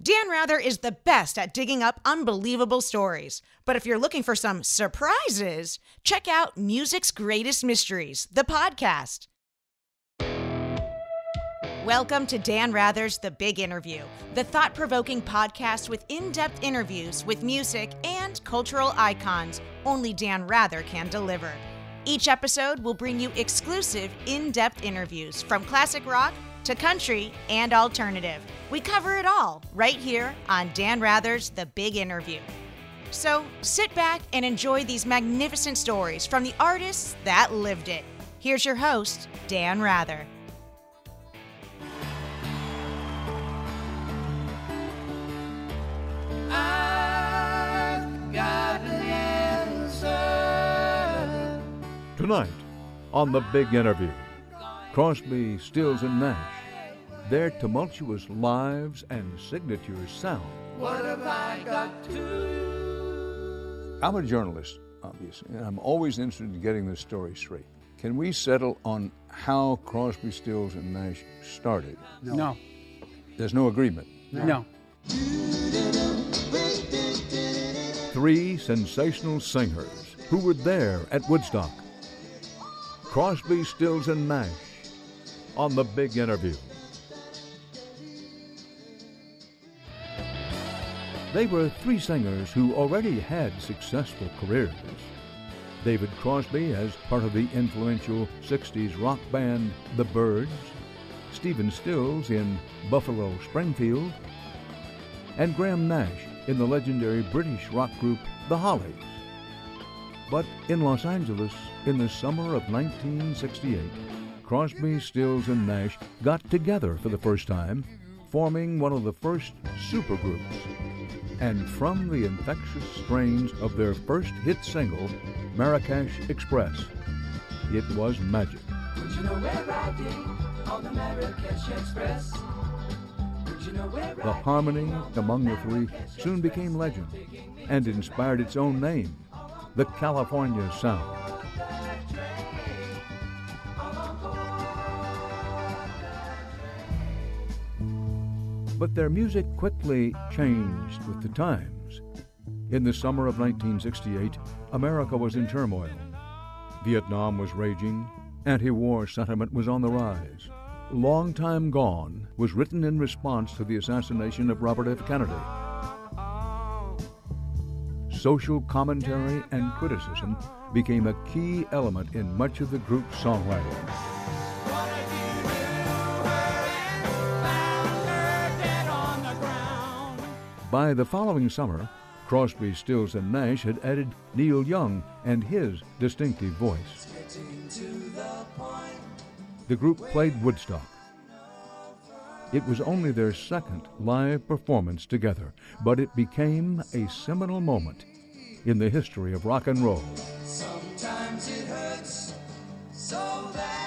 Dan Rather is the best at digging up unbelievable stories. But if you're looking for some surprises, check out Music's Greatest Mysteries, the podcast. Welcome to Dan Rather's The Big Interview, the thought provoking podcast with in depth interviews with music and cultural icons only Dan Rather can deliver. Each episode will bring you exclusive, in depth interviews from classic rock to country and alternative. We cover it all right here on Dan Rather's The Big Interview. So sit back and enjoy these magnificent stories from the artists that lived it. Here's your host, Dan Rather. Tonight, on the big interview, Crosby, Stills, and Nash, their tumultuous lives and signatures sound. What have I got to? I'm a journalist, obviously, and I'm always interested in getting the story straight. Can we settle on how Crosby, Stills, and Nash started? No. There's no agreement. No. Three sensational singers who were there at Woodstock. Crosby, Stills, and Nash on the big interview. They were three singers who already had successful careers. David Crosby as part of the influential 60s rock band The Byrds, Stephen Stills in Buffalo Springfield, and Graham Nash in the legendary British rock group The Hollies. But in Los Angeles, in the summer of 1968, Crosby, Stills, and Nash got together for the first time, forming one of the first supergroups. And from the infectious strains of their first hit single, Marrakesh Express, it was magic. Would you know we're riding on the Marrakesh Express? You know The harmony among the three soon became legend and inspired its own name, the California Sound. But their music quickly changed with the times. In the summer of 1968, America was in turmoil. Vietnam was raging, anti war sentiment was on the rise. Long Time Gone was written in response to the assassination of Robert F. Kennedy. Social commentary and criticism became a key element in much of the group's songwriting. By the following summer, Crosby, Stills, and Nash had added Neil Young and his distinctive voice. The group played Woodstock. It was only their second live performance together, but it became a seminal moment in the history of rock and roll. Sometimes it hurts so badly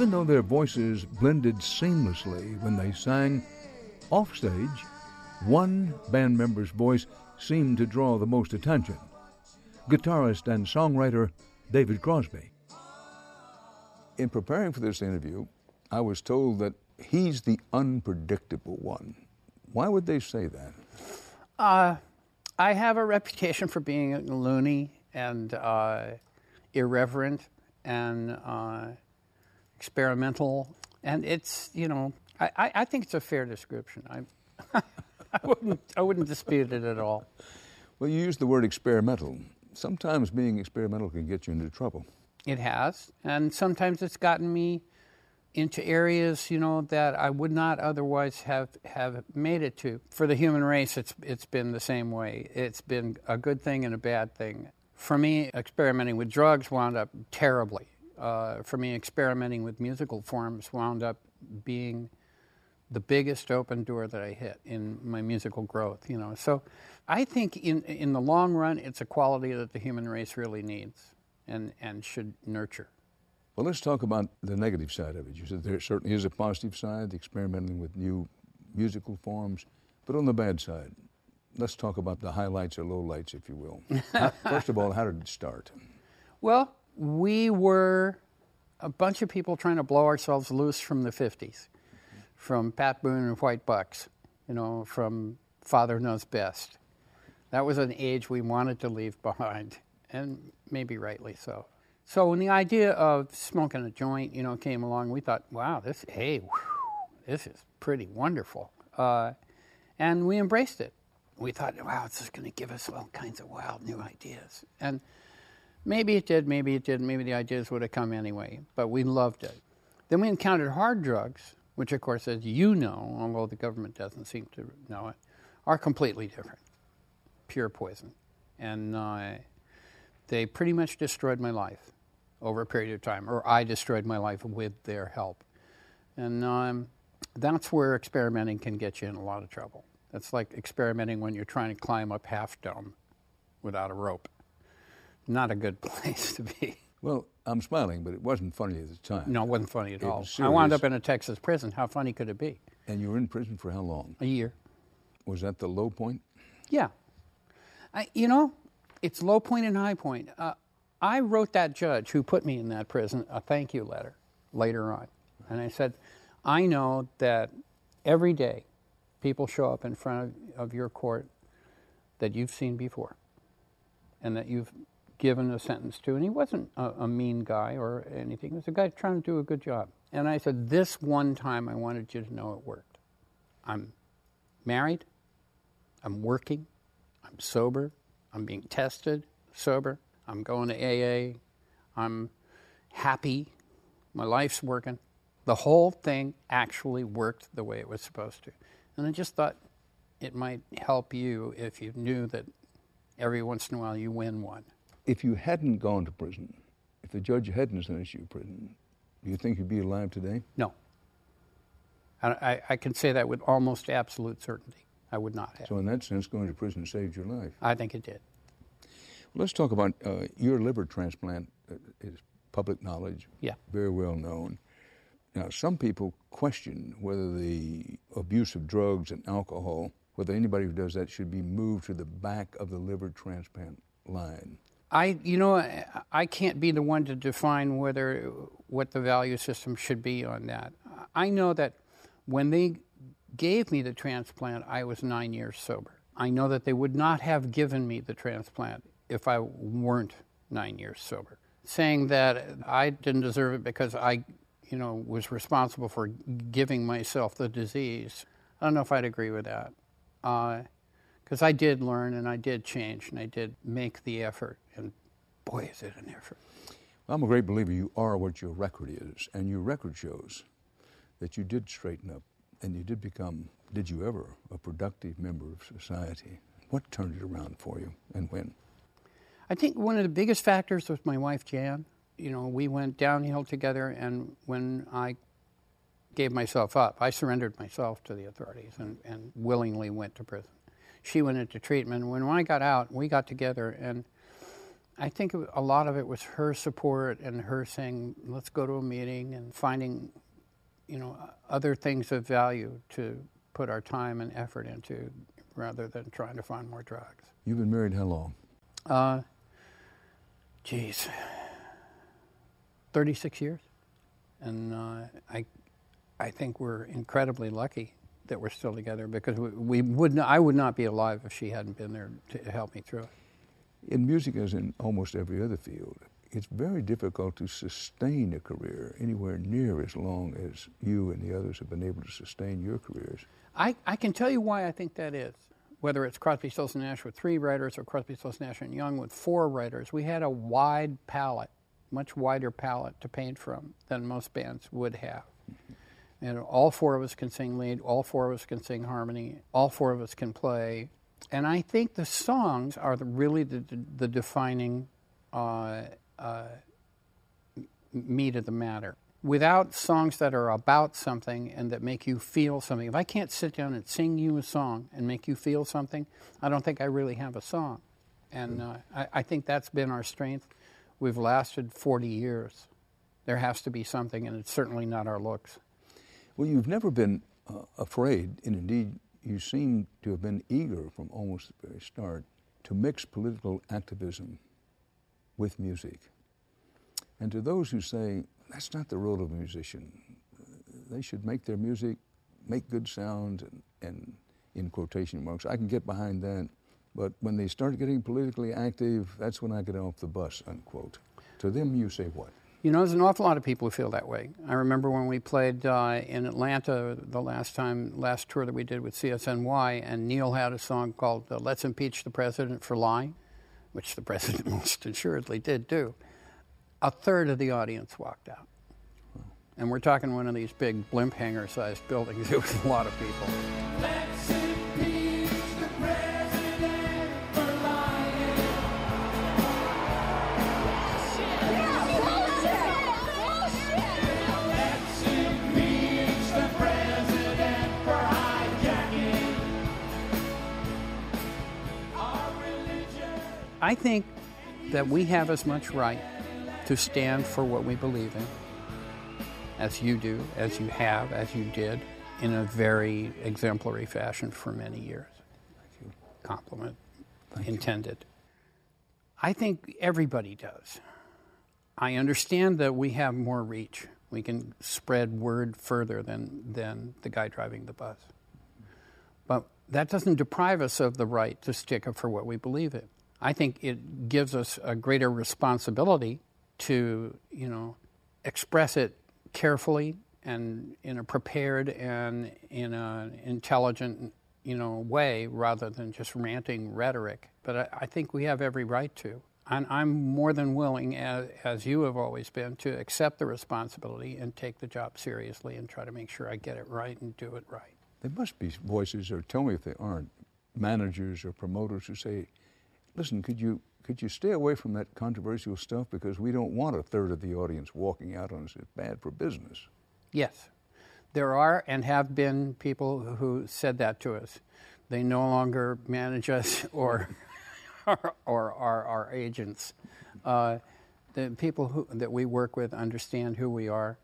Even though their voices blended seamlessly when they sang, offstage, one band member's voice seemed to draw the most attention guitarist and songwriter David Crosby. In preparing for this interview, I was told that he's the unpredictable one. Why would they say that? Uh, I have a reputation for being loony and uh, irreverent and uh, experimental, and it's you know I, I, I think it's a fair description. I, I wouldn't I wouldn't dispute it at all. Well, you use the word experimental. Sometimes being experimental can get you into trouble. It has, and sometimes it's gotten me into areas, you know, that I would not otherwise have have made it to. For the human race, it's it's been the same way. It's been a good thing and a bad thing. For me, experimenting with drugs wound up terribly. Uh, for me, experimenting with musical forms wound up being the biggest open door that I hit in my musical growth. You know, so I think in in the long run, it's a quality that the human race really needs and and should nurture. Well, let's talk about the negative side of it. You said there certainly is a positive side, experimenting with new musical forms, but on the bad side, let's talk about the highlights or lowlights, if you will. First of all, how did it start? Well, we were a bunch of people trying to blow ourselves loose from the 50s, from Pat Boone and White Bucks, you know, from Father Knows Best. That was an age we wanted to leave behind, and maybe rightly so. So when the idea of smoking a joint, you know, came along, we thought, wow, this, hey, whew, this is pretty wonderful. Uh, and we embraced it. We thought, wow, this is going to give us all kinds of wild new ideas. And maybe it did, maybe it didn't, maybe the ideas would have come anyway, but we loved it. Then we encountered hard drugs, which, of course, as you know, although the government doesn't seem to know it, are completely different. Pure poison. And uh, they pretty much destroyed my life over a period of time, or I destroyed my life with their help. And um, that's where experimenting can get you in a lot of trouble. That's like experimenting when you're trying to climb up Half Dome without a rope. Not a good place to be. Well, I'm smiling, but it wasn't funny at the time. No, it wasn't funny at It all. I wound up in a Texas prison. How funny could it be? And you were in prison for how long? A year. Was that the low point? Yeah. I, you know, it's low point and high point. Uh, I wrote that judge who put me in that prison a thank you letter later on. And I said, I know that every day people show up in front of, of your court that you've seen before and that you've given a sentence to. And he wasn't a, a mean guy or anything, he was a guy trying to do a good job. And I said, This one time I wanted you to know it worked. I'm married, I'm working, I'm sober, I'm being tested sober, I'm going to AA, I'm happy, my life's working. The whole thing actually worked the way it was supposed to. And I just thought it might help you if you knew that every once in a while you win one. If you hadn't gone to prison, if the judge hadn't sentenced you to prison, do you think you'd be alive today? No. I, I, can say that with almost absolute certainty. I would not have. So, in that sense, going to prison saved your life. I think it did. Let's talk about uh, your liver transplant. Uh, is public knowledge. Yeah. Very well known. Now, some people question whether the abuse of drugs and alcohol, whether anybody who does that should be moved to the back of the liver transplant line. I, you know, I- can't be the one to define whether what the value system should be on that. I know that when they gave me the transplant, I was nine years sober. I know that they would not have given me the transplant if I weren't nine years sober. Saying that I didn't deserve it because I, you know, was responsible for giving myself the disease, I don't know if I'd agree with that. Uh, because I did learn and I did change and I did make the effort. Boy, is it an effort. I'm a great believer you are what your record is, and your record shows that you did straighten up and you did become, did you ever, a productive member of society. What turned it around for you and when? I think one of the biggest factors was my wife Jan. You know, we went downhill together, and when I gave myself up, I surrendered myself to the authorities and, and willingly went to prison. She went into treatment. When I got out, we got together, and I think a lot of it was her support and her saying, "Let's go to a meeting," and finding, you know, other things of value to put our time and effort into, rather than trying to find more drugs. You've been married how long? Uh, geez, 36 years. And uh, I, I think we're incredibly lucky that we're still together because we, we would not, I would not be alive if she hadn't been there to help me through it. In music, as in almost every other field, it's very difficult to sustain a career anywhere near as long as you and the others have been able to sustain your careers. I, I can tell you why I think that is. Whether it's Crosby, Stills and Nash with three writers or Crosby, Stills, Nash and Young with four writers, we had a wide palette, much wider palette to paint from than most bands would have. And all four of us can sing lead, all four of us can sing harmony, all four of us can play. And I think the songs are the, really the, the defining uh, uh, meat of the matter. Without songs that are about something and that make you feel something, if I can't sit down and sing you a song and make you feel something, I don't think I really have a song. And uh, I, I think that's been our strength. We've lasted 40 years. There has to be something, and it's certainly not our looks. Well, you've never been uh, afraid, and indeed, you seem to have been eager from almost the very start to mix political activism with music. And to those who say that's not the role of a musician, they should make their music make good sound and, and in quotation marks, I can get behind that. But when they start getting politically active, that's when I get off the bus, unquote. To them, you say what? You know, there's an awful lot of people who feel that way. I remember when we played uh, in Atlanta the last time, last tour that we did with CSNY, and Neil had a song called uh, Let's Impeach the President for Lying, which the president most assuredly did do. A third of the audience walked out. And we're talking one of these big blimp hangar sized buildings. It was a lot of people. I think that we have as much right to stand for what we believe in as you do, as you have, as you did, in a very exemplary fashion for many years. Compliment intended. I think everybody does. I understand that we have more reach. We can spread word further than, than the guy driving the bus. But that doesn't deprive us of the right to stick up for what we believe in. I think it gives us a greater responsibility to, you know, express it carefully and in a prepared and in an intelligent, you know, way rather than just ranting rhetoric. But I, I think we have every right to. And I'm more than willing, as, as you have always been, to accept the responsibility and take the job seriously and try to make sure I get it right and do it right. There must be voices, or tell me if they aren't, managers or promoters who say, listen, could you, could you stay away from that controversial stuff because we don't want a third of the audience walking out on us. It's bad for business. Yes, there are and have been people who said that to us. They no longer manage us or or, are our agents. Uh, the people who, that we work with understand who we are.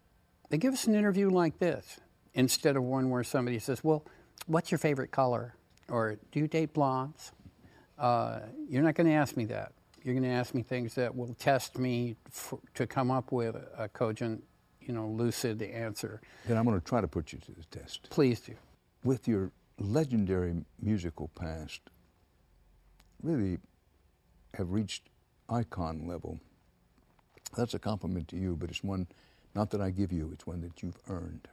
They give us an interview like this instead of one where somebody says, "Well, what's your favorite color?" or "Do you date blondes?" Uh, you're not going to ask me that. You're going to ask me things that will test me f- to come up with a, a cogent, you know, lucid answer. Then I'm going to try to put you to the test. Please do. With your legendary musical past, really have reached icon level. That's a compliment to you, but it's one not that I give you, it's one that you've earned.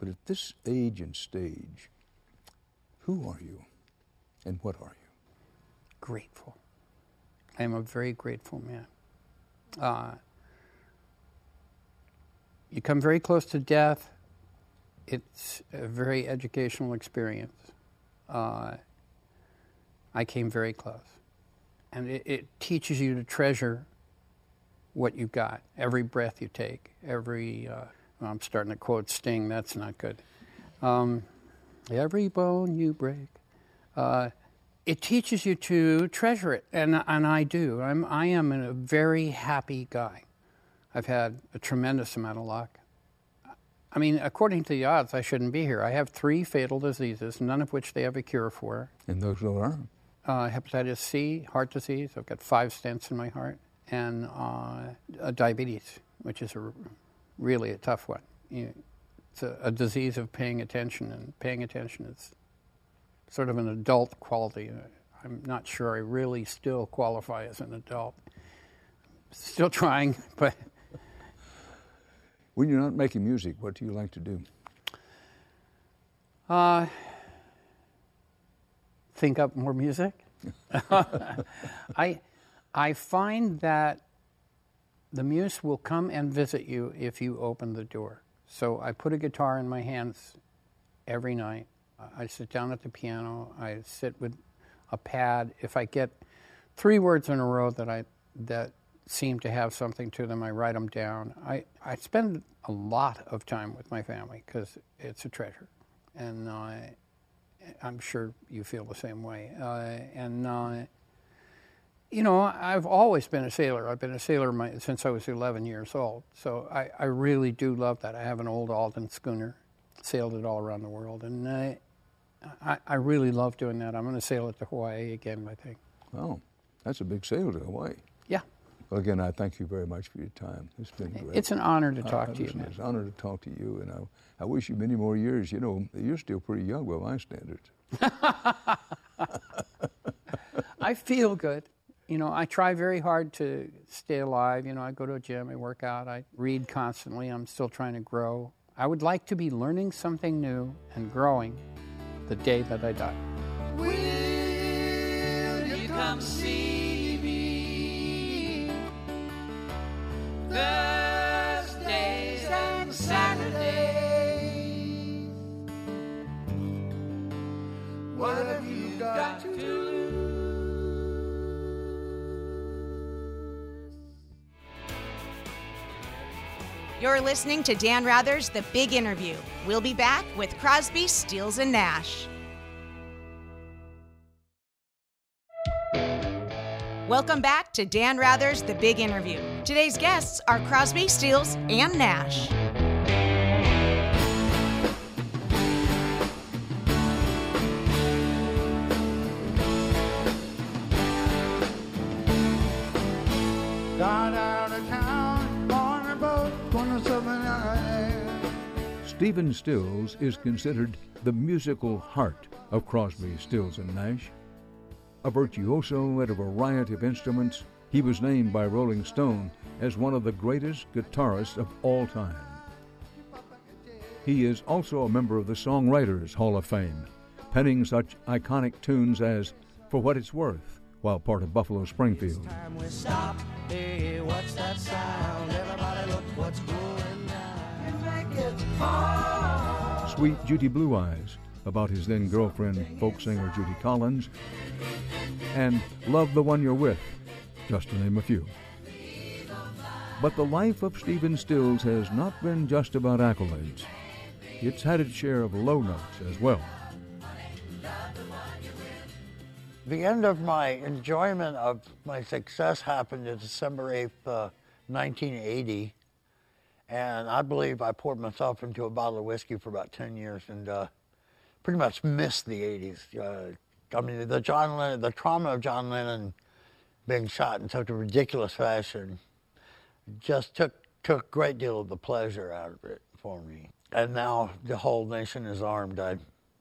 But at this age and stage, who are you and what are you? Grateful. I am a very grateful man. Uh, you come very close to death. It's a very educational experience. Uh, I came very close. And it, it teaches you to treasure what you've got, every breath you take, every, uh, I'm starting to quote Sting, that's not good. Um, every bone you break. Uh, it teaches you to treasure it, and, and I do. I'm, I am a very happy guy. I've had a tremendous amount of luck. I mean, according to the odds, I shouldn't be here. I have three fatal diseases, none of which they have a cure for And those are uh, hepatitis C, heart disease. I've got five stents in my heart, and uh, diabetes, which is a, really a tough one. You, it's a, a disease of paying attention, and paying attention is sort of an adult quality. I'm not sure I really still qualify as an adult. Still trying, but When you're not making music, what do you like to do? Uh, think up more music. I, I find that the muse will come and visit you if you open the door. So I put a guitar in my hands every night. I sit down at the piano. I sit with a pad. If I get three words in a row that I that seem to have something to them, I write them down. I, I spend a lot of time with my family because it's a treasure, and I'm sure you feel the same way. Uh, and uh, you know, I've always been a sailor. I've been a sailor my, since I was 11 years old. So I, I really do love that. I have an old Alden schooner, sailed it all around the world, and I, I really love doing that. I'm going to sail it to Hawaii again, I think. Oh, that's a big sail to Hawaii. Yeah. Well, again, I thank you very much for your time. It's been great. It's an honor to uh, talk I to you, man. It's an honor to talk to you, and I, I wish you many more years. You know, you're still pretty young by my standards. I feel good. You know, I try very hard to stay alive. You know, I go to a gym, I work out, I read constantly. I'm still trying to grow. I would like to be learning something new and growing the day that I die. Will you come see You're listening to Dan Rather's The Big Interview. We'll be back with Crosby, Stills, and Nash. Welcome back to Dan Rather's The Big Interview. Today's guests are Crosby, Stills, and Nash. Stephen Stills is considered the musical heart of Crosby, Stills, and Nash. A virtuoso at a variety of instruments, he was named by Rolling Stone as one of the greatest guitarists of all time. He is also a member of the Songwriters Hall of Fame, penning such iconic tunes as For What It's Worth while part of Buffalo Springfield. Hey, Sweet Judy Blue Eyes, about his then girlfriend, folk singer Judy Collins, and Love the One You're With, just to name a few. But the life of Stephen Stills has not been just about accolades. It's had its share of low notes as well. The end of my enjoyment of my success happened in December 8th, uh, 1980. And I believe I poured myself into a bottle of whiskey for about 10 years and uh, pretty much missed the 80s. Uh, I mean, the John Lennon, the trauma of John Lennon being shot in such a ridiculous fashion just took took a great deal of the pleasure out of it for me. And now the whole nation is armed. I,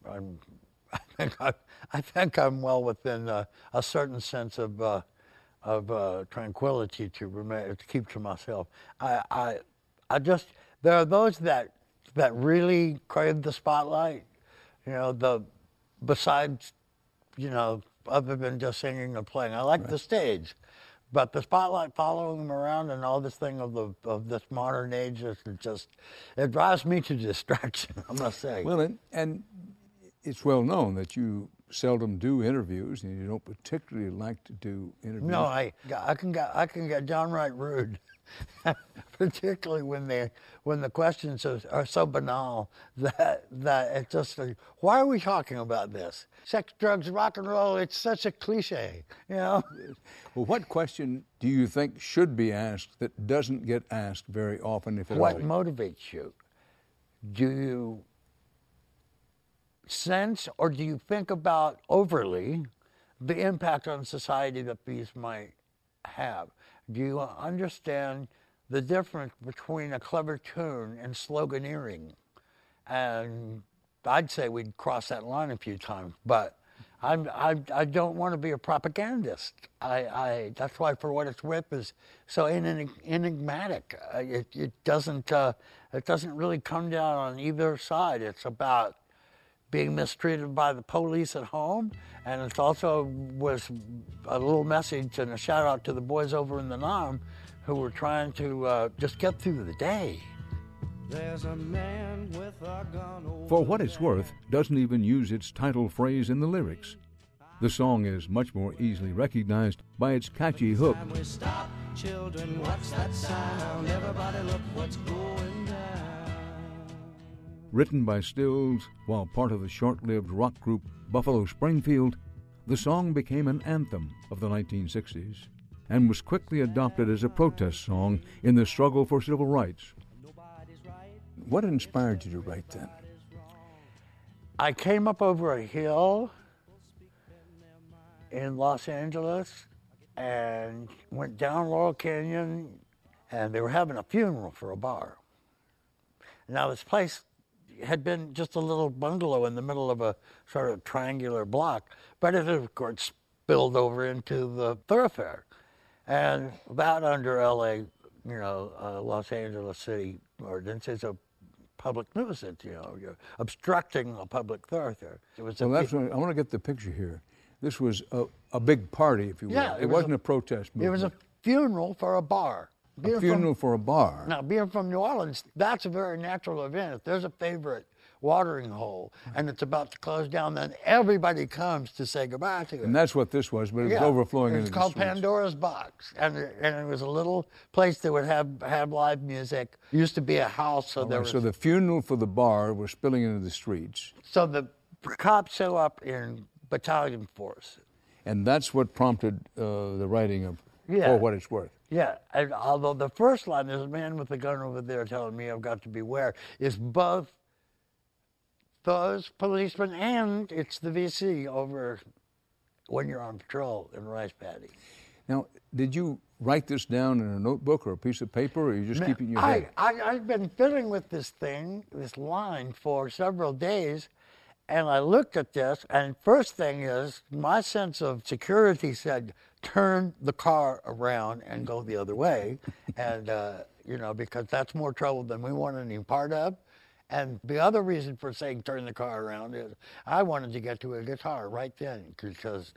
I'm, I think I, I think I'm well within uh, a certain sense of uh, of uh, tranquility to remain to keep to myself. I, I I just there are those that that really crave the spotlight. You know, the besides you know, other than just singing and playing. I like the stage, but the spotlight following them around and all this thing of the of this modern age is just it drives me to distraction. I must say. Well, and, and it's well known that you seldom do interviews and you don't particularly like to do interviews. no, I I can get I can get downright rude, particularly when they when the questions are, are so banal that that it just like, why are we talking about this? Sex, drugs, rock and roll. It's such a cliche, you know. Well, what question do you think should be asked that doesn't get asked very often, if at What all? motivates you? Do you sense or do you think about overly the impact on society that these might have? Do you understand the difference between a clever tune and sloganeering? And I'd say we'd cross that line a few times, but I'm, I, I don't want to be a propagandist. I, I, that's why, for what it's worth, is so enigmatic. Uh, It, it doesn't, uh, it doesn't really come down on either side. It's about being mistreated by the police at home, and it also was a little message and a shout out to the boys over in the 'Nam who were trying to uh, just get through the day. There's a man with a gun over For What It's Worth doesn't even use its title phrase in the lyrics. The song is much more easily recognized by its catchy hook. Time we stop, children, Written by Stills while part of the short lived rock group Buffalo Springfield, the song became an anthem of the 1960s and was quickly adopted as a protest song in the struggle for civil rights. What inspired you to write that? I came up over a hill in Los Angeles and went down Laurel Canyon, and they were having a funeral for a bar. Now this place had been just a little bungalow in the middle of a sort of triangular block, but it had of course spilled over into the thoroughfare, and that under L.A. You know, uh, Los Angeles City ordinance is a public nuisance. You know, you're obstructing a public thoroughfare. It was. Well, that's what, I want to get the picture here. This was a, a big party, if you will. Yeah, it, it was wasn't a- a, protest it was a funeral for a bar. Being a from- funeral for a bar. Now, being from New Orleans, that's a very natural event. If there's a favorite watering hole and it's about to close down, then everybody comes to say goodbye to it. And that's what this was, but it was Yeah. overflowing It's called. Pandora's Box, and it, and it was a little place that would have have live music. Used to be a house, so All there right, was so the funeral for the bar was spilling into the streets, so the cops show up in battalion force. and that's what prompted uh, the writing of Yeah. For What It's Worth. Yeah, and although the first line, "There's a man with a gun over there telling me I've got to beware," is both those policemen and it's the VC over when you're on patrol in Rice Paddy. Now, did you write this down in a notebook or a piece of paper, or you just keep it in your I, head? I, I've been fiddling with this thing, this line, for several days, and I looked at this, and first thing is, my sense of security said, turn the car around and go the other way, and, uh, you know, because that's more trouble than we want any part of. And the other reason for saying turn the car around is I wanted to get to a guitar right then because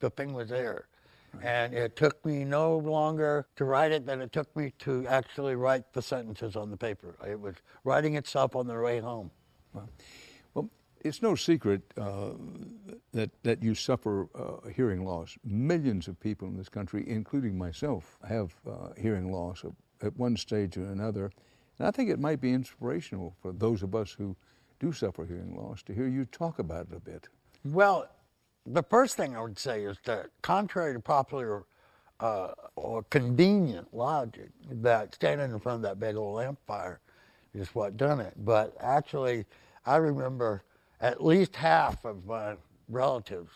the thing was there. And it took me no longer to write it than it took me to actually write the sentences on the paper. It was writing itself on the way home. It's no secret uh, that, that you suffer uh, hearing loss. Millions of people in this country, including myself, have uh, hearing loss at- one stage or another. And I think it might be inspirational for those of us who do suffer hearing loss to hear you talk about it a bit. Well, the first thing I would say is that, contrary to popular uh, or convenient logic, that standing in front of that big old fire is what done it. But actually, I remember at least half of my relatives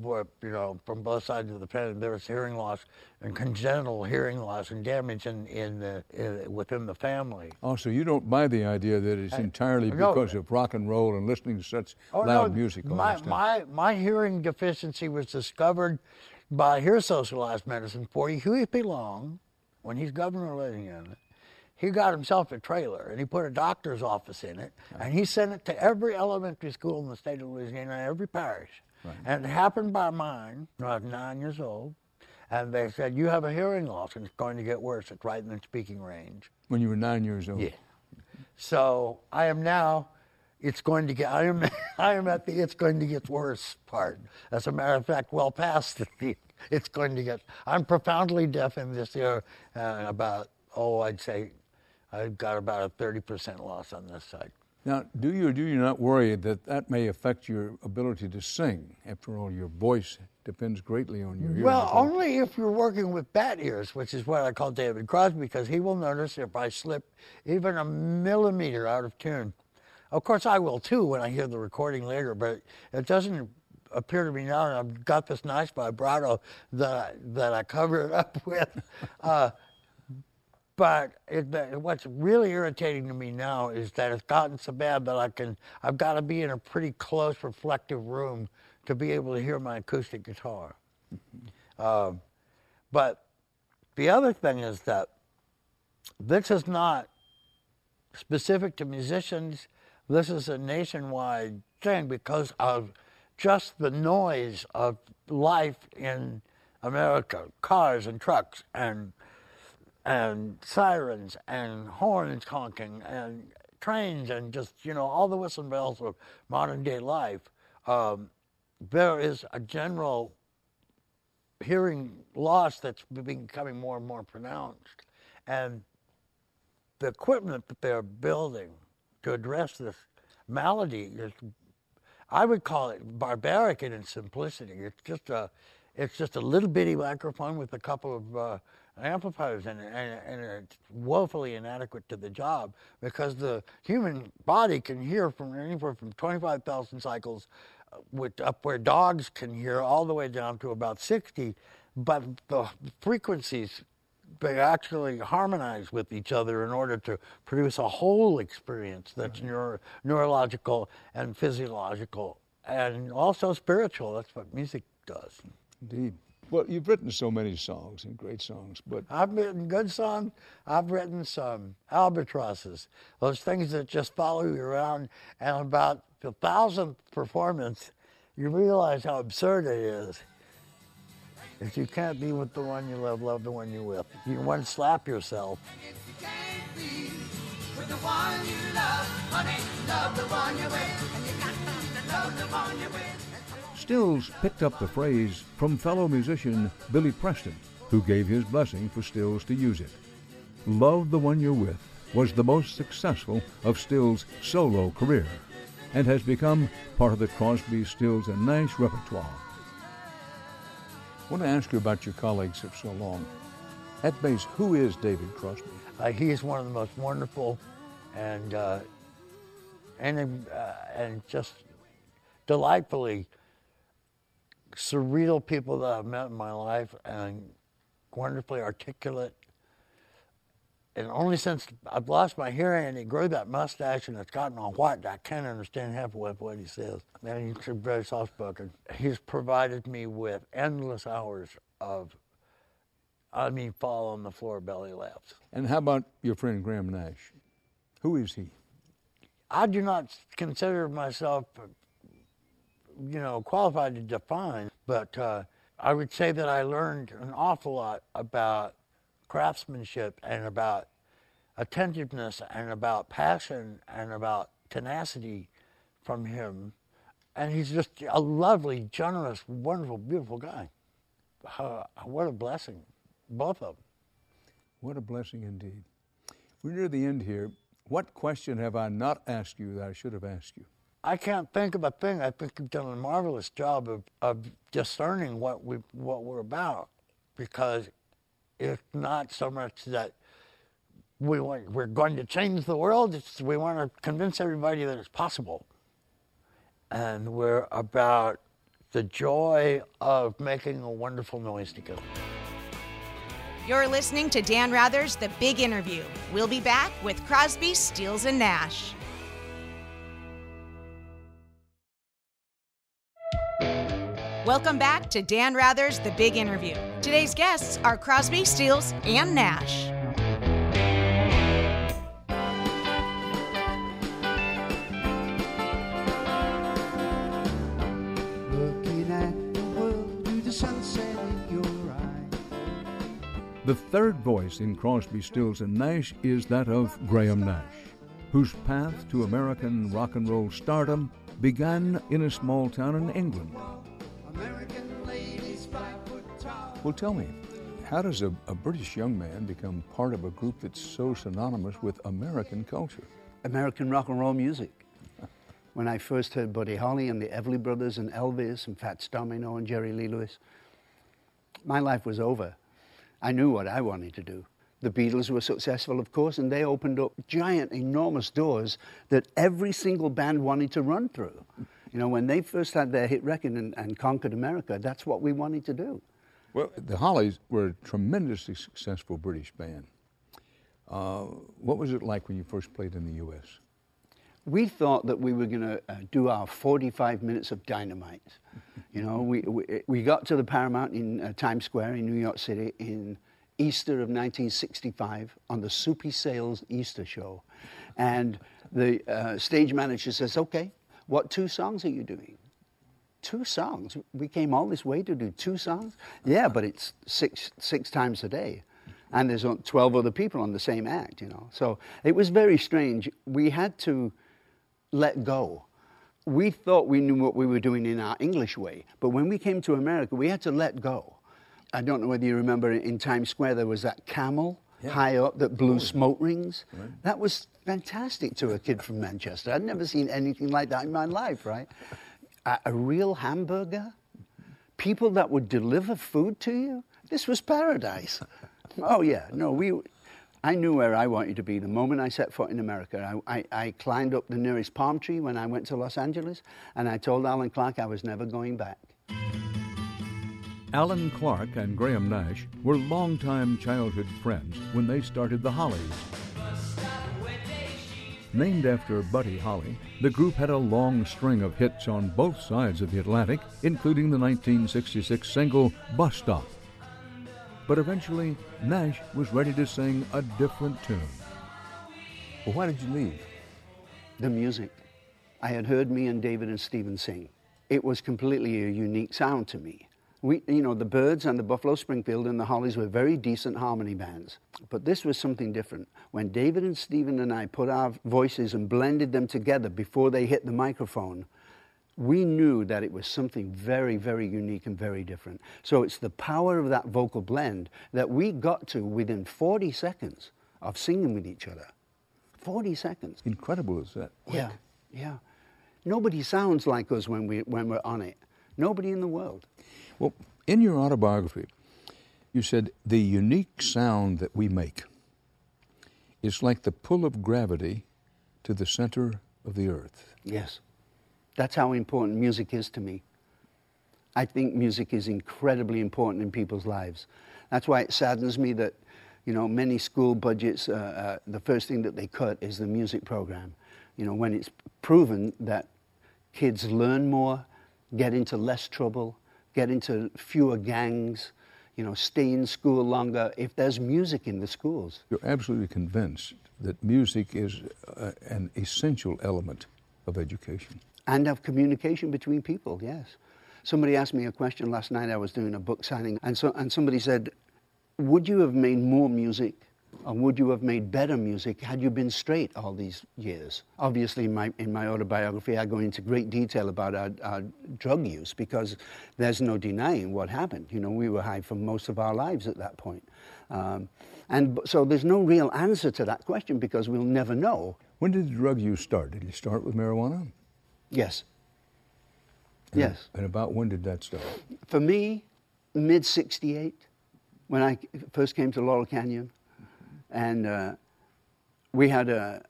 were, you know, from both sides of the pen, there was hearing loss and congenital hearing loss and damage in, in the, in, within the family. Oh, also, you don't buy the idea that it's entirely no. because of rock and roll and listening to such Oh, loud no, music My, my, my hearing deficiency was discovered by Hear Socialized Medicine for Huey P. Long when he's governor of Louisiana. He got himself a trailer and he put a doctor's office in it and he sent it to every elementary school in the state of Louisiana, every parish. And it happened by mine when I was nine years old. And they said, You have a hearing loss and it's going to get worse. It's right in the speaking range. when you were nine years old. Yeah. So I am now. It's going to get. I am. I am at the. It's going to get worse part. As a matter of fact, well past the. It's going to get. I'm profoundly deaf in this ear. Uh, about oh, I'd say, I've got about a thirty percent loss on this side. Now, do you or do you not worry that that may affect your ability to sing? After all, your voice depends greatly on your ears. Well, only if you're working with bat ears, which is what I call David Crosby, because he will notice if I slip even a millimeter out of tune. Of course, I will too when I hear the recording later, but it doesn't appear to me now. And I've got this nice vibrato that I, that I cover it up with. Uh, but it, what's really irritating to me now is that it's gotten so bad that I can I've got to be in a pretty close reflective room to be able to hear my acoustic guitar. Um, but the other thing is that this is not specific to musicians. This is a nationwide thing because of just the noise of life in America, cars and trucks and and sirens and horns honking and trains and just you know all the whistle and bells of modern day life. Um, there is a general hearing loss that's becoming more and more pronounced, and the equipment that they're building to address this malady is I would call it barbaric in its simplicity. It's just a, it's just a little bitty microphone with a couple of uh, amplifiers it, and, and it's woefully inadequate to the job because the human body can hear from anywhere from 25,000 cycles, uh, with up where dogs can hear, all the way down to about 60. but the frequencies they actually harmonize with each other in order to produce a whole experience that's neuro, neurological and physiological and also spiritual. That's what music does. Indeed. Well, you've written so many songs and great songs, but I've written good songs. I've written some albatrosses, those things that just follow you around. And about the thousandth performance, you realize how absurd it is. If you can't be with the one you love, love the one you're with. You want to slap yourself. If you can't be the one you love, honey, love the one you're with. You Stills picked up the phrase from fellow musician Billy Preston, who gave his blessing for Stills to use it. Love the One You're With was the most successful of Stills' solo career and has become part of the Crosby, Stills, and Nash repertoire. I want to ask you about your colleagues of so long. At base, who is David Crosby? Uh, he is one of the most wonderful and uh, and uh, and just delightfully surreal people that I've met in my life, and wonderfully articulate. And only since I've lost my hearing and he grew that mustache and it's gotten all white, I can't understand half of what he says. And he's very soft spoken. He's provided me with endless hours of, I mean, fall on the floor belly laughs. And how about your friend Graham Nash? Who is he? I do not consider myself, you know, qualified to define, but uh, I would say that I learned an awful lot about craftsmanship and about attentiveness and about passion and about tenacity from him. And he's just a lovely, generous, wonderful, beautiful guy. Uh, what a blessing, both of them. What a blessing indeed. We're near the end here. What question have I not asked you that I should have asked you? I can't think of a thing. I think you've done a marvelous job of, of discerning what we what we're about, because it's not so much that we want, we're going to change the world. It's we want to convince everybody that it's possible, and we're about the joy of making a wonderful noise together. You're listening to Dan Rather's The Big Interview. We'll be back with Crosby, Stills, and Nash. Welcome back to Dan Rather's The Big Interview. Today's guests are Crosby, Stills, and Nash. Looking at the world through the sunset in your eye. The third voice in Crosby, Stills, and Nash is that of Graham Nash, whose path to American rock and roll stardom began in a small town in England. Well, tell me, how does a, a British young man become part of a group that's so synonymous with American culture? American rock and roll music. When I first heard Buddy Holly and the Everly Brothers and Elvis and Fats Domino and Jerry Lee Lewis, my life was over. I knew what I wanted to do. The Beatles were successful, of course, and they opened up giant, enormous doors that every single band wanted to run through. You know, when they first had their hit record and, and conquered America, that's what we wanted to do. Well, the Hollies were a tremendously successful British band. Uh, what was it like when you first played in the U.S.? we thought that we were going to uh, do our 45 minutes of dynamite. You know, we, we, we got to the Paramount in uh, Times Square in New York City in Easter of 1965 on the Soupy Sales Easter show. And the uh, stage manager says, okay, what two songs are you doing? Two songs? We came all this way to do two songs? Yeah, but it's six, six times a day and there's uh, 12 other people on the same act, you know. So it was very strange. We had to let go. We thought we knew what we were doing in our English way, but when we came to America, we had to let go. I don't know whether you remember in Times Square there was that camel high up that blew smoke rings. That was fantastic to a kid from Manchester. I'd never seen anything like that in my life, right? A, a real hamburger, people that would deliver food to you. This was paradise. Oh yeah, no, we. I knew where I wanted to be the moment I set foot in America. I, I, I climbed up the nearest palm tree when I went to Los Angeles, and I told Allan Clarke I was never going back. Allan Clarke and Graham Nash were longtime childhood friends when they started the Hollies. Named after Buddy Holly, the group had a long string of hits on both sides of the Atlantic, including the 1966 single Bus Stop. But eventually, Nash was ready to sing a different tune. Well, why did you leave? The music. I had heard me and David and Stephen sing. It was completely a unique sound to me. We, you know, the Byrds and the Buffalo Springfield and the Hollies were very decent harmony bands. But this was something different. When David and Stephen and I put our voices and blended them together before they hit the microphone, we knew that it was something very, very unique and very different. So it's the power of that vocal blend that we got to within 40 seconds of singing with each other. 40 seconds. Incredible is that? Yeah, yeah. Nobody sounds like us when, we, when we're on it. Nobody in the world. Well, in your autobiography, you said the unique sound that we make is like the pull of gravity to the center of the earth. Yes. That's how important music is to me. I think music is incredibly important in people's lives. That's why it saddens me that, you know, many school budgets, uh, uh, the first thing that they cut is the music program. You know, when it's proven that kids learn more, get into less trouble, get into fewer gangs, you know, stay in school longer if there's music in the schools. You're absolutely convinced that music is uh, an essential element of education. And of communication between people, yes. Somebody asked me a question last night. I was doing a book signing, and, so, and somebody said, Would you have made more music or would you have made better music had you been straight all these years? Obviously, in my, in my autobiography, I go into great detail about our, our, drug use because there's no denying what happened. You know, we were high for most of our lives at that point. Um, and so there's no real answer to that question because we'll never know. When did the drug use start? Did you start with marijuana? Yes. And yes. And about when did that start? For me, mid 68, when I first came to Laurel Canyon. And uh, we had a,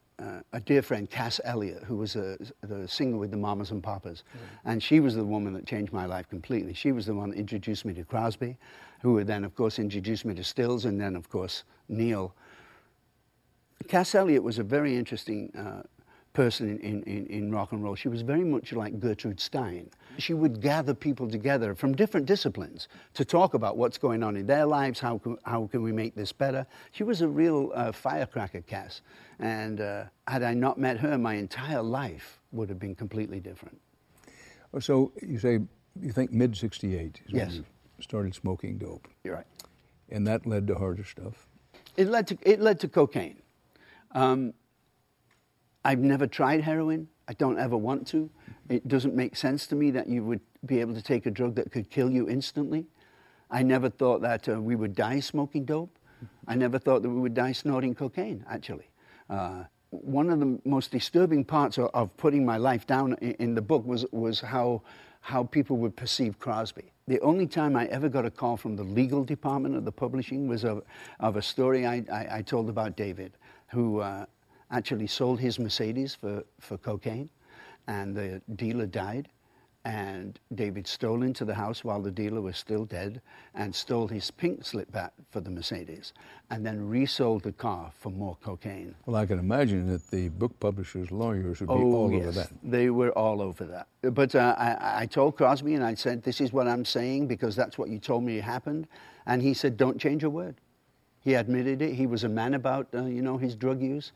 a, dear friend, Cass Elliot, who was a, the singer with the Mamas and Papas. And she was the woman that changed my life completely. She was the one that introduced me to Crosby, who would then, of course, introduced me to Stills, and then, of course, Neil. Cass Elliot was a very interesting uh, person in, in, in rock and roll. She was very much like Gertrude Stein. She would gather people together from different disciplines to talk about what's going on in their lives, how can, how can we make this better. She was a real uh, firecracker, Cass. And uh, had I not met her, my entire life would have been completely different. Oh, so you say you think mid 68 is yes. when you started smoking dope. You're right. And that led to harder stuff? It led to, it led to cocaine. Um, I've never tried heroin. I don't ever want to. It doesn't make sense to me that you would be able to take a drug that could kill you instantly. I never thought that uh, we would die smoking dope. I never thought that we would die snorting cocaine, actually. Uh, one of the most disturbing parts of, of putting my life down in, in, the book was, was how, how people would perceive Crosby. The only time I ever got a call from the legal department of the publishing was of, of a story I, I, I told about David, who uh, actually sold his Mercedes for, for cocaine, and the dealer died. And David stole into the house while the dealer was still dead and stole his pink slip bat for the Mercedes and then resold the car for more cocaine. Well, I can imagine that the book publishers' lawyers would be oh, all yes. over that. They were all over that. But uh, I, I told Crosby and I said, This is what I'm saying because that's what you told me happened. And he said, Don't change a word. He admitted it. He was a man about, uh, you know, his drug use.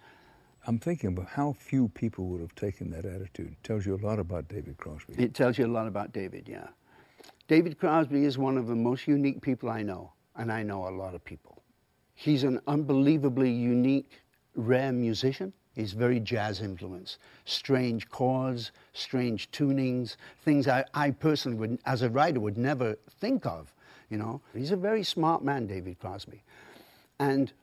I'm thinking about how few people would have taken that attitude. It tells you a lot about David Crosby. It tells you a lot about David, yeah. David Crosby is one of the most unique people I know, and I know a lot of people. He's an unbelievably unique, rare musician. He's very jazz influenced. Strange chords, strange tunings, things I, I personally would, as a writer, would never think of, you know. He's a very smart man, David Crosby. And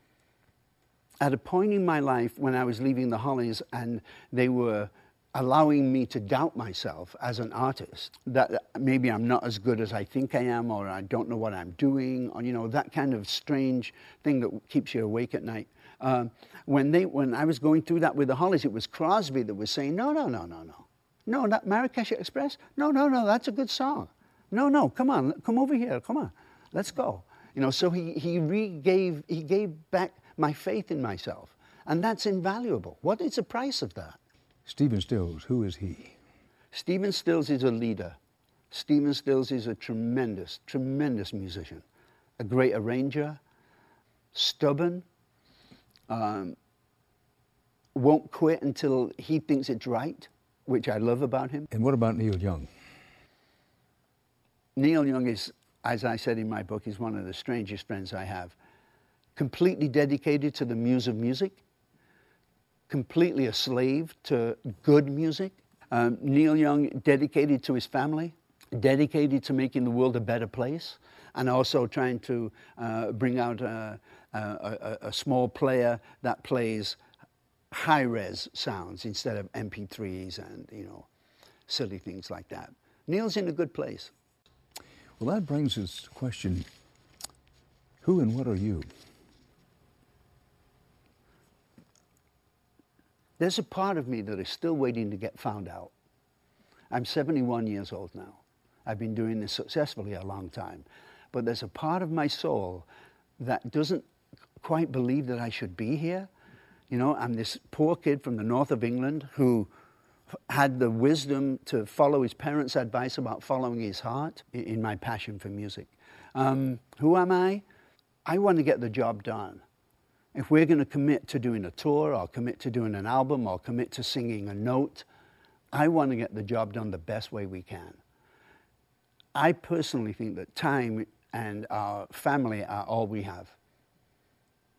at a point in my life when I was leaving the Hollies and they were allowing me to doubt myself as an artist that maybe I'm not as good as I think I am or I don't know what I'm doing or you know that kind of strange thing that keeps you awake at night. Um, when they when I was going through that with the Hollies, it was Crosby that was saying, "No, no, no, no, no, no, not Marrakesh Express. No, no, no, that's a good song. No, no, come on, come over here, come on, let's go. You know, so he, he re-gave, he gave back my faith in myself. And that's invaluable. What is the price of that? Stephen Stills, who is he? Stephen Stills is a leader. Stephen Stills is a tremendous, tremendous musician, a great arranger, stubborn, um, won't quit until he thinks it's right, which I love about him. And what about Neil Young? Neil Young is, as I said in my book, is one of the strangest friends I have. Completely dedicated to the muse of music, completely a slave to good music. Um, Neil Young dedicated to his family, dedicated to making the world a better place, and also trying to uh, bring out a, a, a, a small player that plays high res sounds instead of MP3s and, you know, silly things like that. Neil's in a good place. Well, that brings us to the question who and what are you? There's a part of me that is still waiting to get found out. I'm 71 years old now. I've been doing this successfully a long time. But there's a part of my soul that doesn't quite believe that I should be here. You know, I'm this poor kid from the north of England who had the wisdom to follow his parents' advice about following his heart in my passion for music. Um, who am I? I want to get the job done. If we're going to commit to doing a tour or commit to doing an album or commit to singing a note, I want to get the job done the best way we can. I personally think that time and our family are all we have.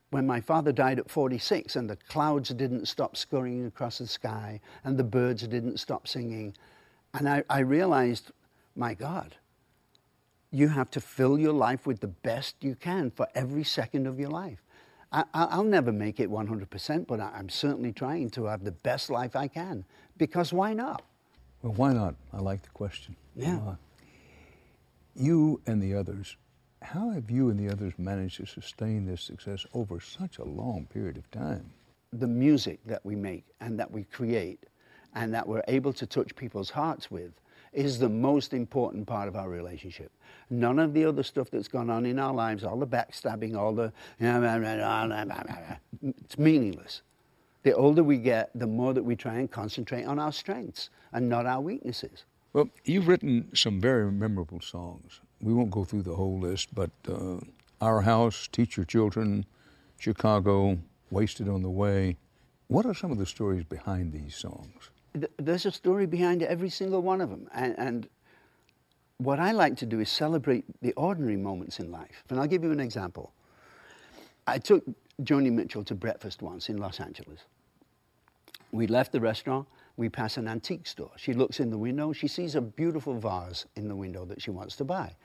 When my father died at 46 and the clouds didn't stop scurrying across the sky and the birds didn't stop singing, and I, I realized, my God, you have to fill your life with the best you can for every second of your life. I, will never make it 100%, but I'm certainly trying to have the best life I can. Because why not? Well, why not? I like the question. Yeah. Uh, you and the others, how have you and the others managed to sustain this success over such a long period of time? The music that we make and that we create and that we're able to touch people's hearts with is the most important part of our relationship. None of the other stuff that's gone on in our lives, all the backstabbing, all the. It's meaningless. The older we get, the more that we try and concentrate on our strengths and not our weaknesses. Well, you've written some very memorable songs. We won't go through the whole list, but uh, Our House, Teach Your Children, Chicago, Wasted on the Way. What are some of the stories behind these songs? There's a story behind every single one of them. And, and, what I like to do is celebrate the ordinary moments in life. And I'll give you an example. I took Joni Mitchell to breakfast once in Los Angeles. We left the restaurant, we pass an antique store. She looks in the window, she sees a beautiful vase in the window that she wants to buy.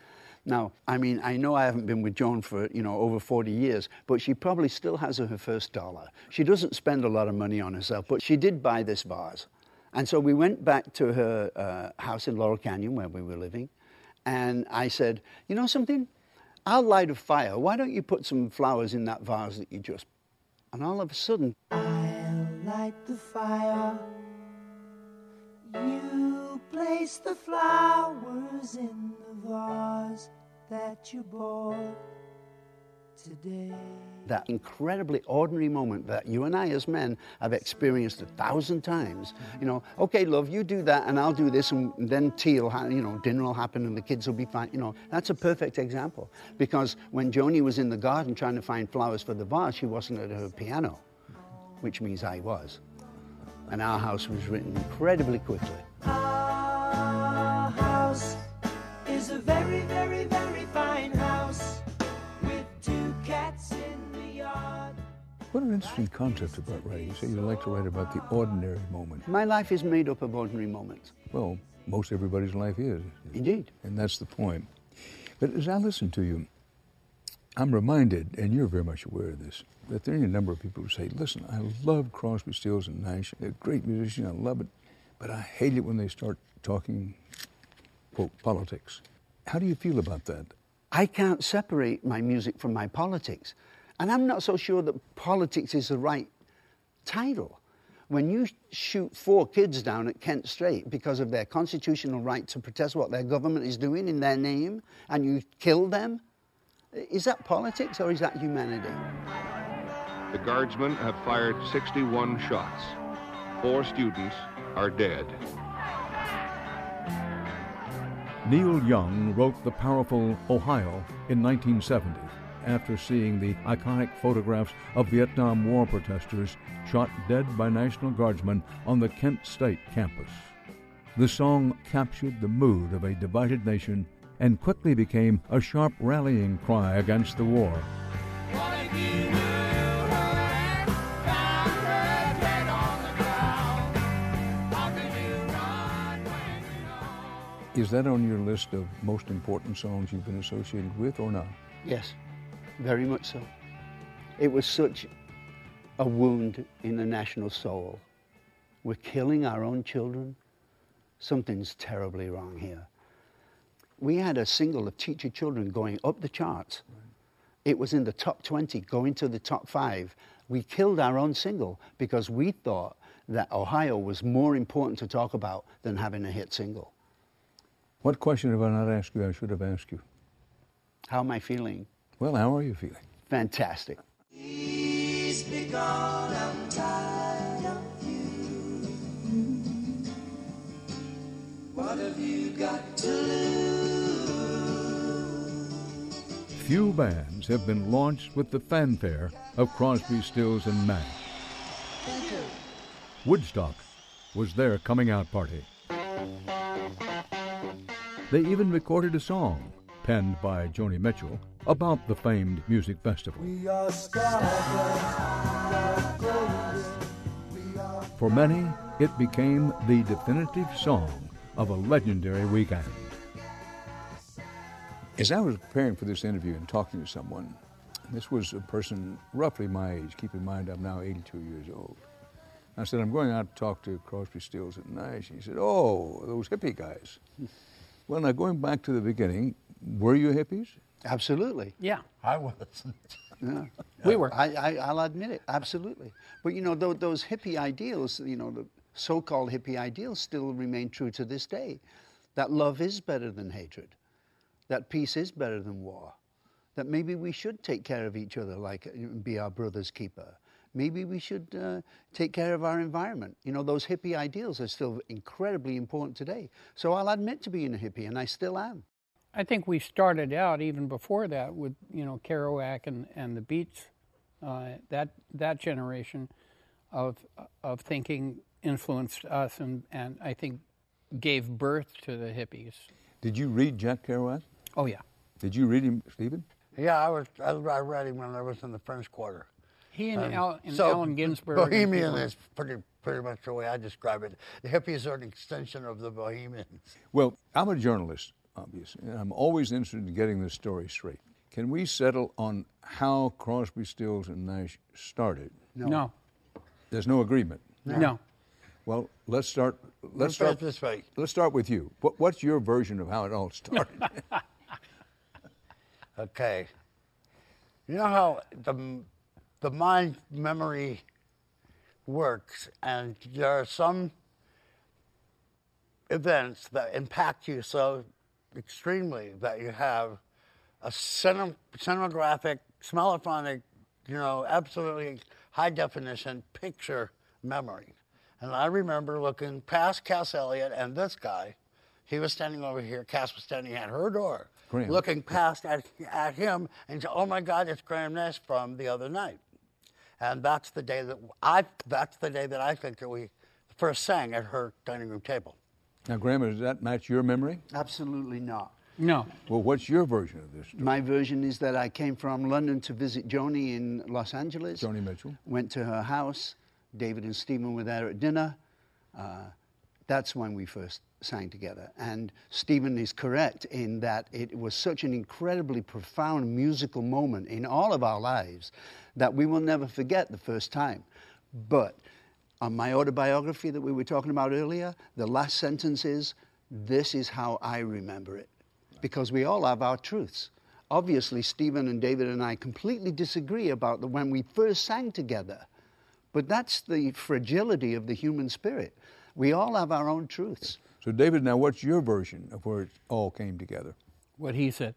Now, I mean, I know I haven't been with Joan for, you know, over 40 years, but she probably still has her first dollar. She doesn't spend a lot of money on herself, but she did buy this vase. And so we went back to her uh, house in Laurel Canyon where we were living. And I said, You know something? I'll light a fire. Why don't you put some flowers in that vase that you just. And all of a sudden. I'll light the fire. You place the flowers in the vase that you bought today. That incredibly ordinary moment that you and I, as men, have experienced a thousand times. You know, okay, love, you do that, and I'll do this, and then tea will, ha- you know, dinner will happen, and the kids will be fine. You know, that's a perfect example because when Joni was in the garden trying to find flowers for the vase, she wasn't at her piano, which means I was, and our house was written incredibly quickly. What an interesting concept about writing. You say you like to write about the ordinary moment. My life is made up of ordinary moments. Well, most everybody's life is. Indeed. And that's the point. But as I listen to you, I'm reminded, and you're very much aware of this, that there are a number of people who say, listen, I love Crosby, Stills, and Nash. They're great musicians. I love it. But I hate it when they start talking, quote, politics. How do you feel about that? I can't separate my music from my politics. And I'm not so sure that politics is the right title. When you shoot four kids down at Kent State because of their constitutional right to protest what their government is doing in their name, and you kill them, is that politics or is that humanity? The guardsmen have fired 61 shots. Four students are dead. Neil Young wrote the powerful Ohio in 1970 after seeing the iconic photographs of Vietnam War protesters shot dead by National Guardsmen on the Kent State campus. The song captured the mood of a divided nation and quickly became a sharp rallying cry against the war. Is that on your list of most important songs you've been associated with or not? Yes, very much so. It was such a wound in the national soul. We're killing our own children. Something's terribly wrong here. We had a single of Teach Your Children going up the charts. It was in the top 20, going to the top five. We killed our own single because we thought that Ohio was more important to talk about than having a hit single. What question have I not asked you I should have asked you? How am I feeling? Well, how are you feeling? Fantastic. Please be gone, I'm tired of you. What have you got to lose? Few bands have been launched with the fanfare of Crosby, Stills, and Nash. Woodstock was their coming out party. They even recorded a song, penned by Joni Mitchell, about the famed music festival. We are stardust, we are golden, we are For many, it became the definitive song of a legendary weekend. As I was preparing for this interview and talking to someone, this was a person roughly my age. Keep in mind, I'm now 82 years old. I said, I'm going out to talk to Crosby, Stills, and Nash. He said, Oh, those hippie guys. well, now going back to the beginning, were you hippies? Absolutely. Yeah. I wasn't. Yeah. We were. I, I, I'll admit it, absolutely. But you know, tho- those hippie ideals, you know, the so called hippie ideals still remain true to this day. That love is better than hatred, that peace is better than war, that maybe we should take care of each other, like uh, be our brother's keeper. Maybe we should uh, take care of our environment. You know, those hippie ideals are still incredibly important today. So I'll admit to being a hippie, and I still am. I think we started out even before that with you know Kerouac and, and the Beats, uh, that that generation of of thinking influenced us and, and I think gave birth to the hippies. Did you read Jack Kerouac? Oh yeah, Did you read him, Stephen? Yeah, I was. I, I read him when I was in the French Quarter. he and, Um, Al, and so, Allen Ginsberg. Bohemian is pretty pretty much the way I describe it. The hippies are an extension of the Bohemians. Well, I'm a journalist, obviously, and I'm always interested in getting this story straight. Can we settle on how Crosby, Stills, and Nash started? no, There's no agreement. no. Well, let's start. Let's Let's start this way. Let's start with you. What, what's your version of how it all started? Okay. You know how the the mind memory works, and there are some events that impact you so extremely that you have a cinem- cinematographic, smellophonic, you know, absolutely high definition picture memory. And I remember looking past Cass Elliot and this guy. He was standing over here. Cass was standing at her door, Graham. looking past at, at him and said, "Oh my God, it's Graham Nash from the other night." And that's the day that I. That's the day that I think that we first sang at her dining room table. Now, Graham, does that match your memory? Absolutely not. No, Well, what's your version of this? story? My version is that I came from London to visit Joni in Los Angeles. Joni Mitchell. Went to her house. David and Stephen were there at dinner. Uh, that's when we first sang together. And Stephen is correct in that it was such an incredibly profound musical moment in all of our lives that we will never forget the first time. But on my autobiography that we were talking about earlier, the last sentence is, This is how I remember it. Because we all have our truths. Obviously, Stephen and David and I completely disagree about the, when we first sang together. But that's the fragility of the human spirit. We all have our own truths. So, David, now what's your version of where it all came together? What he said.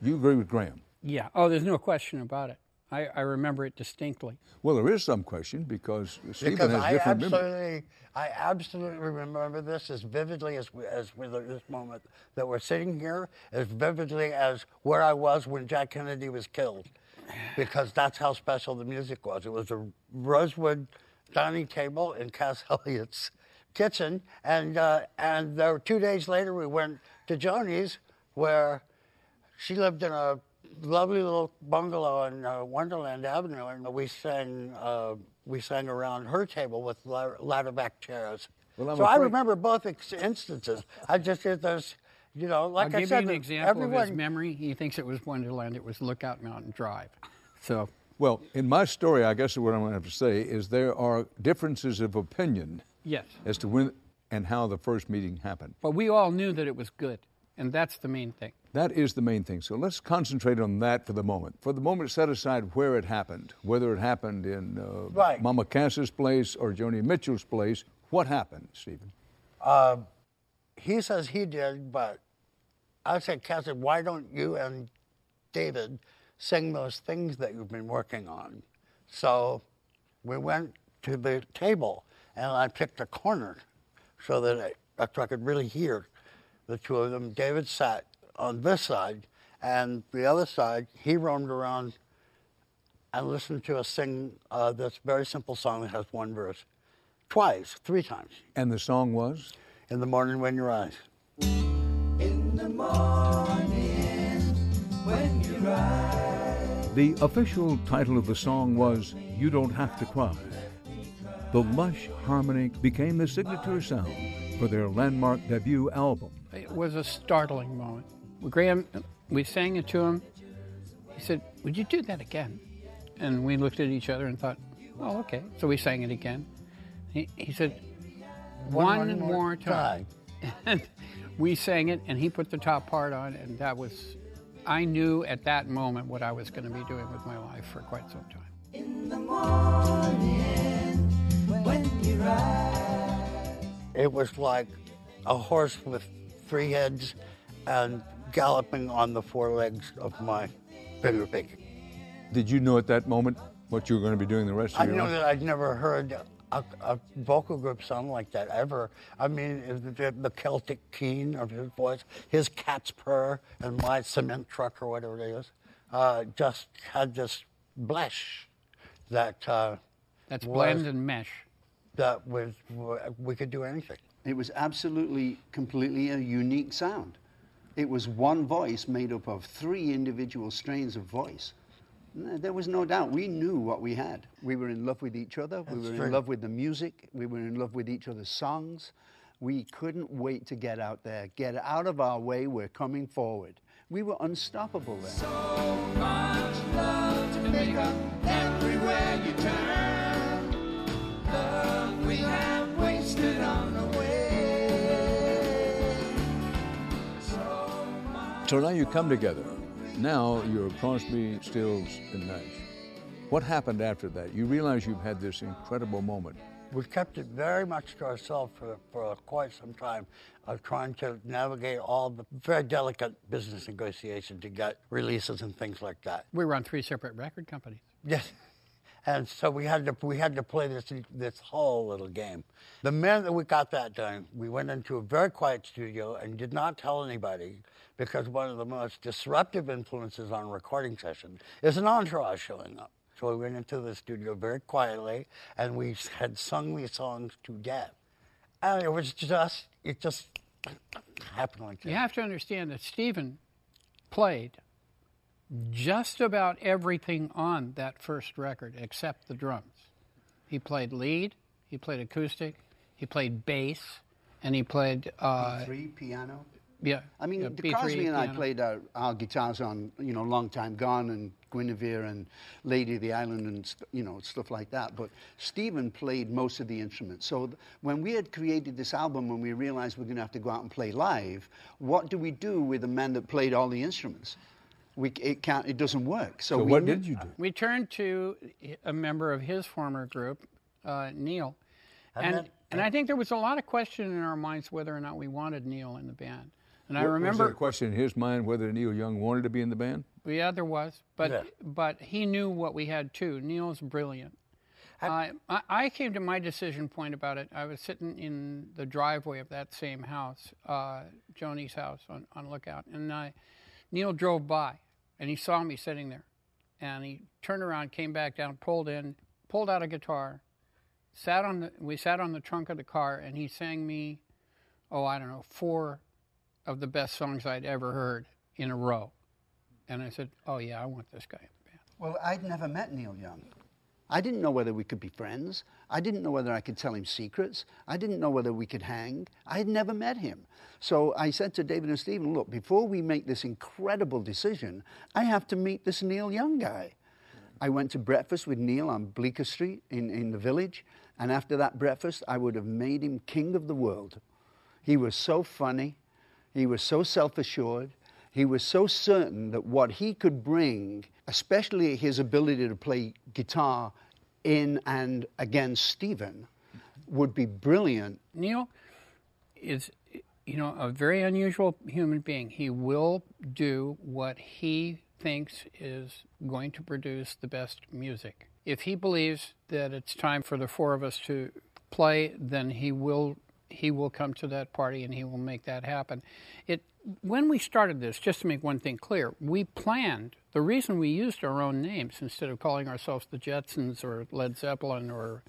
You agree with Graham? Yeah. Oh, there's no question about it. I, I remember it distinctly. Well, there is some question because Stephen Because has I different memories. absolutely, I absolutely remember this as vividly as we- as with this moment that we're sitting here, as vividly as where I was when Jack Kennedy was killed, because that's how special the music was. It was a rosewood dining table in Cass Elliot's kitchen, and uh, and there two days later we went to Joni's where she lived in a lovely little bungalow on uh, Wonderland Avenue, and we sang uh, we sang around her table with la- ladder back chairs. Well, I'm so I remember both ex- instances. I just did those, you know, like I'll I give said, you an the- example of his memory. He thinks it was Wonderland. It was Lookout Mountain Drive. So Well, in my story, I guess what I'm going to have to say is there are differences of opinion yes, as to when and how the first meeting happened. but we all knew that it was good, and that's the main thing. That is the main thing. So let's concentrate on that for the moment. For the moment, set aside where it happened, whether it happened in uh, Right. Mama Cass's place or Joni Mitchell's place. What happened, Stephen? he says he did, but I said, Cass, why don't you and David sing those things that you've been working on? So we went to the table, and I picked a corner so that I, that I could really hear the two of them. David sat on this side, and the other side, he roamed around and listened to us sing uh, this very simple song that has one verse, twice, three times. And the song was? In the morning when you rise. In the morning when you rise. The official title of the song was You Don't Have to Cry. The lush harmony became the signature sound for their landmark debut album. It was a startling moment. Graham, we sang it to him. He said, Would you do that again? And we looked at each other and thought, Well, okay. So we sang it again. He, he said, One, more, time. and we sang it, and he put the top part on, and that was, I knew at that moment what I was going to be doing with my life for quite some time. In the morning when you rise. It was like a horse with three heads and galloping on the four legs of my finger picking. Did you know at that moment what you were going to be doing the rest of I your know life? that I'd never heard a, a vocal group sound like that ever. I mean, the, the Celtic keen of his voice, his cat's purr, and my cement truck or whatever it is, uh, just had this blush that uh, That's was- blend and mesh. that was we could do anything. It was absolutely, completely a unique sound. It was one voice made up of three individual strains of voice. There was no doubt. We knew what we had. We were in love with each other. we were true. in love with the music. We were in love with each other's songs. We couldn't wait to get out there. Get out of our way. We're coming forward. We were unstoppable then. So much love to make up everywhere you turn. So now you come together. Now you're Crosby, Stills, and Nash. What happened after that? You realize you've had this incredible moment. We kept it very much to ourselves for, for quite some time of trying to navigate all the very delicate business negotiation to get releases and things like that. We were on three separate record companies. Yes. And so we had to we had to play this this whole little game. The minute that we got that done, we went into a very quiet studio and did not tell anybody because one of the most disruptive influences on a recording session is an entourage showing up. So we went into the studio very quietly and we had sung these songs to death. And it was just it just happened like that. You have to understand that Stephen played just about everything on that first record except the drums. He played lead, he played acoustic, he played bass, and he played uh, Three piano. yeah. I mean, yeah, the B3 Crosby and I played our, our guitars on, you know, Long Time Gone and Guinevere and Lady of the Island and, st- you know, stuff like that. But Stephen played most of the instruments. So th- when we had created this album, when we realized we're going to have to go out and play live, what do we do with the men that played all the instruments? We, it can't, it doesn't work. So, So we what did you do? We turned to a member of his former group, uh, Neil, and that- and I think there was a lot of question in our minds whether or not we wanted Neil in the band. And I remember Was there remember, a question in his mind whether Neil Young wanted to be in the band? yeah, there was, but Yeah. but he knew what we had too. Neil's brilliant. I, I, I came to my decision point about it. I was sitting in the driveway of that same house, uh, Joni's house on, on Lookout, and I, Neil drove by, and he saw me sitting there, and he turned around, came back down, pulled in, pulled out a guitar, sat on the. We sat on the trunk of the car, and he sang me, oh I don't know, four of the best songs I'd ever heard in a row, and I said, oh yeah, I want this guy in the band. Well, I'd never met Neil Young. I didn't know whether we could be friends. I didn't know whether I could tell him secrets. I didn't know whether we could hang. I had never met him. So I said to David and Stephen, look, before we make this incredible decision, I have to meet this Neil Young guy. I went to breakfast with Neil on Bleecker Street in, in the village, and after that breakfast, I would have made him king of the world. He was so funny, he was so self assured, he was so certain that what he could bring, especially his ability to play guitar in and against Stephen, would be brilliant. Neil is, you know, a very unusual human being. He will do what he thinks is going to produce the best music. If he believes that it's time for the four of us to play, then he will he will come to that party and he will make that happen. It when we started this, just to make one thing clear, we planned the reason we used our own names instead of calling ourselves the Jetsons or Led Zeppelin or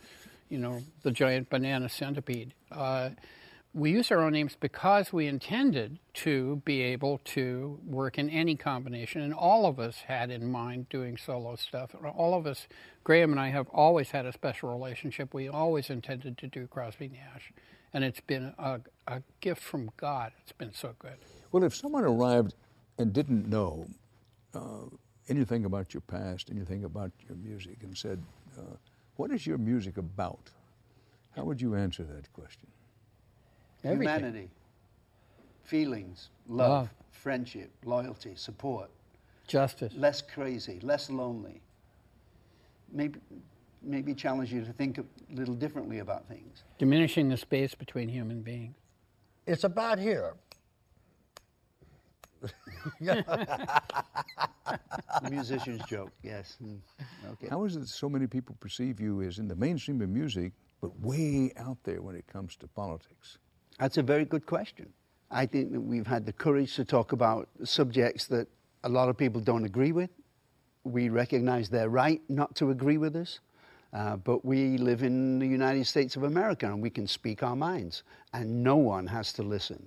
you know, the giant banana centipede. Uh, we used our own names because we intended to be able to work in any combination, and all of us had in mind doing solo stuff. All of us, Graham and I, have always had a special relationship. We always intended to do Crosby Nash, and it's been a, a gift from God. It's been so good. Well, if someone arrived and didn't know uh, anything about your past, anything about your music, and said, uh, What is your music about? How would you answer that question? Everything. Humanity, feelings, love, Love. friendship, loyalty, support. Justice. less crazy, less lonely. Maybe, maybe challenge you to think a little differently about things. Diminishing the space between human beings. It's about here. Musician's joke, yes. Mm, Okay. How is it that so many people perceive you as in the mainstream of music, but way out there when it comes to politics? That's a very good question. I think that we've had the courage to talk about subjects that a lot of people don't agree with. We recognize their right not to agree with us, uh, but we live in the United States of America and we can speak our minds, and no one has to listen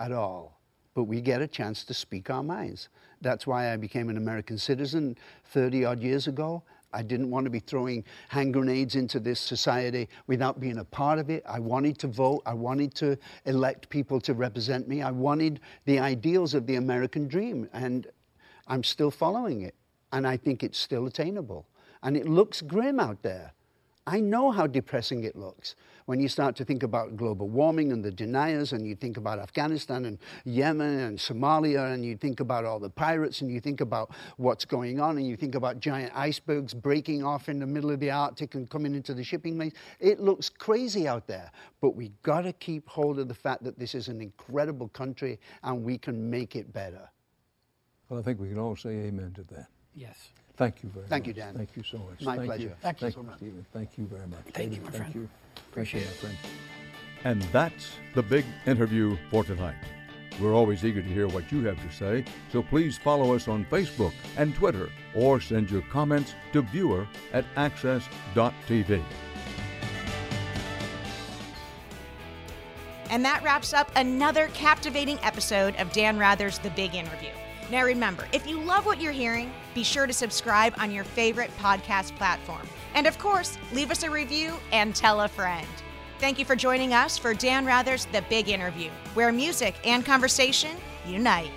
at all. But we get a chance to speak our minds. That's why I became an American citizen 30 odd years ago. I didn't want to be throwing hand grenades into this society without being a part of it. I wanted to vote. I wanted to elect people to represent me. I wanted the ideals of the American dream, and I'm still following it. And I think it's still attainable. And it looks grim out there. I know how depressing it looks when you start to think about global warming and the deniers, and you think about Afghanistan and Yemen and Somalia, and you think about all the pirates, and you think about what's going on, and you think about giant icebergs breaking off in the middle of the Arctic and coming into the shipping lanes. It looks crazy out there, but we got to keep hold of the fact that this is an incredible country and we can make it better. Well, I think we can all say amen to that. Yes. Thank you very Thank much. Thank you, Dan. Thank you so much. My Thank pleasure. You. Thank you Thank so much. Stephen. Thank you very much. Thank you, my Thank friend. you. Appreciate Thank you, it. my friend. And that's the big interview for tonight. We're always eager to hear what you have to say, so please follow us on Facebook and Twitter or send your comments to viewer at axs.tv. And that wraps up another captivating episode of Dan Rather's The Big Interview. Now remember, if you love what you're hearing, be sure to subscribe on your favorite podcast platform. And of course, leave us a review and tell a friend. Thank you for joining us for Dan Rather's The Big Interview, where music and conversation unite.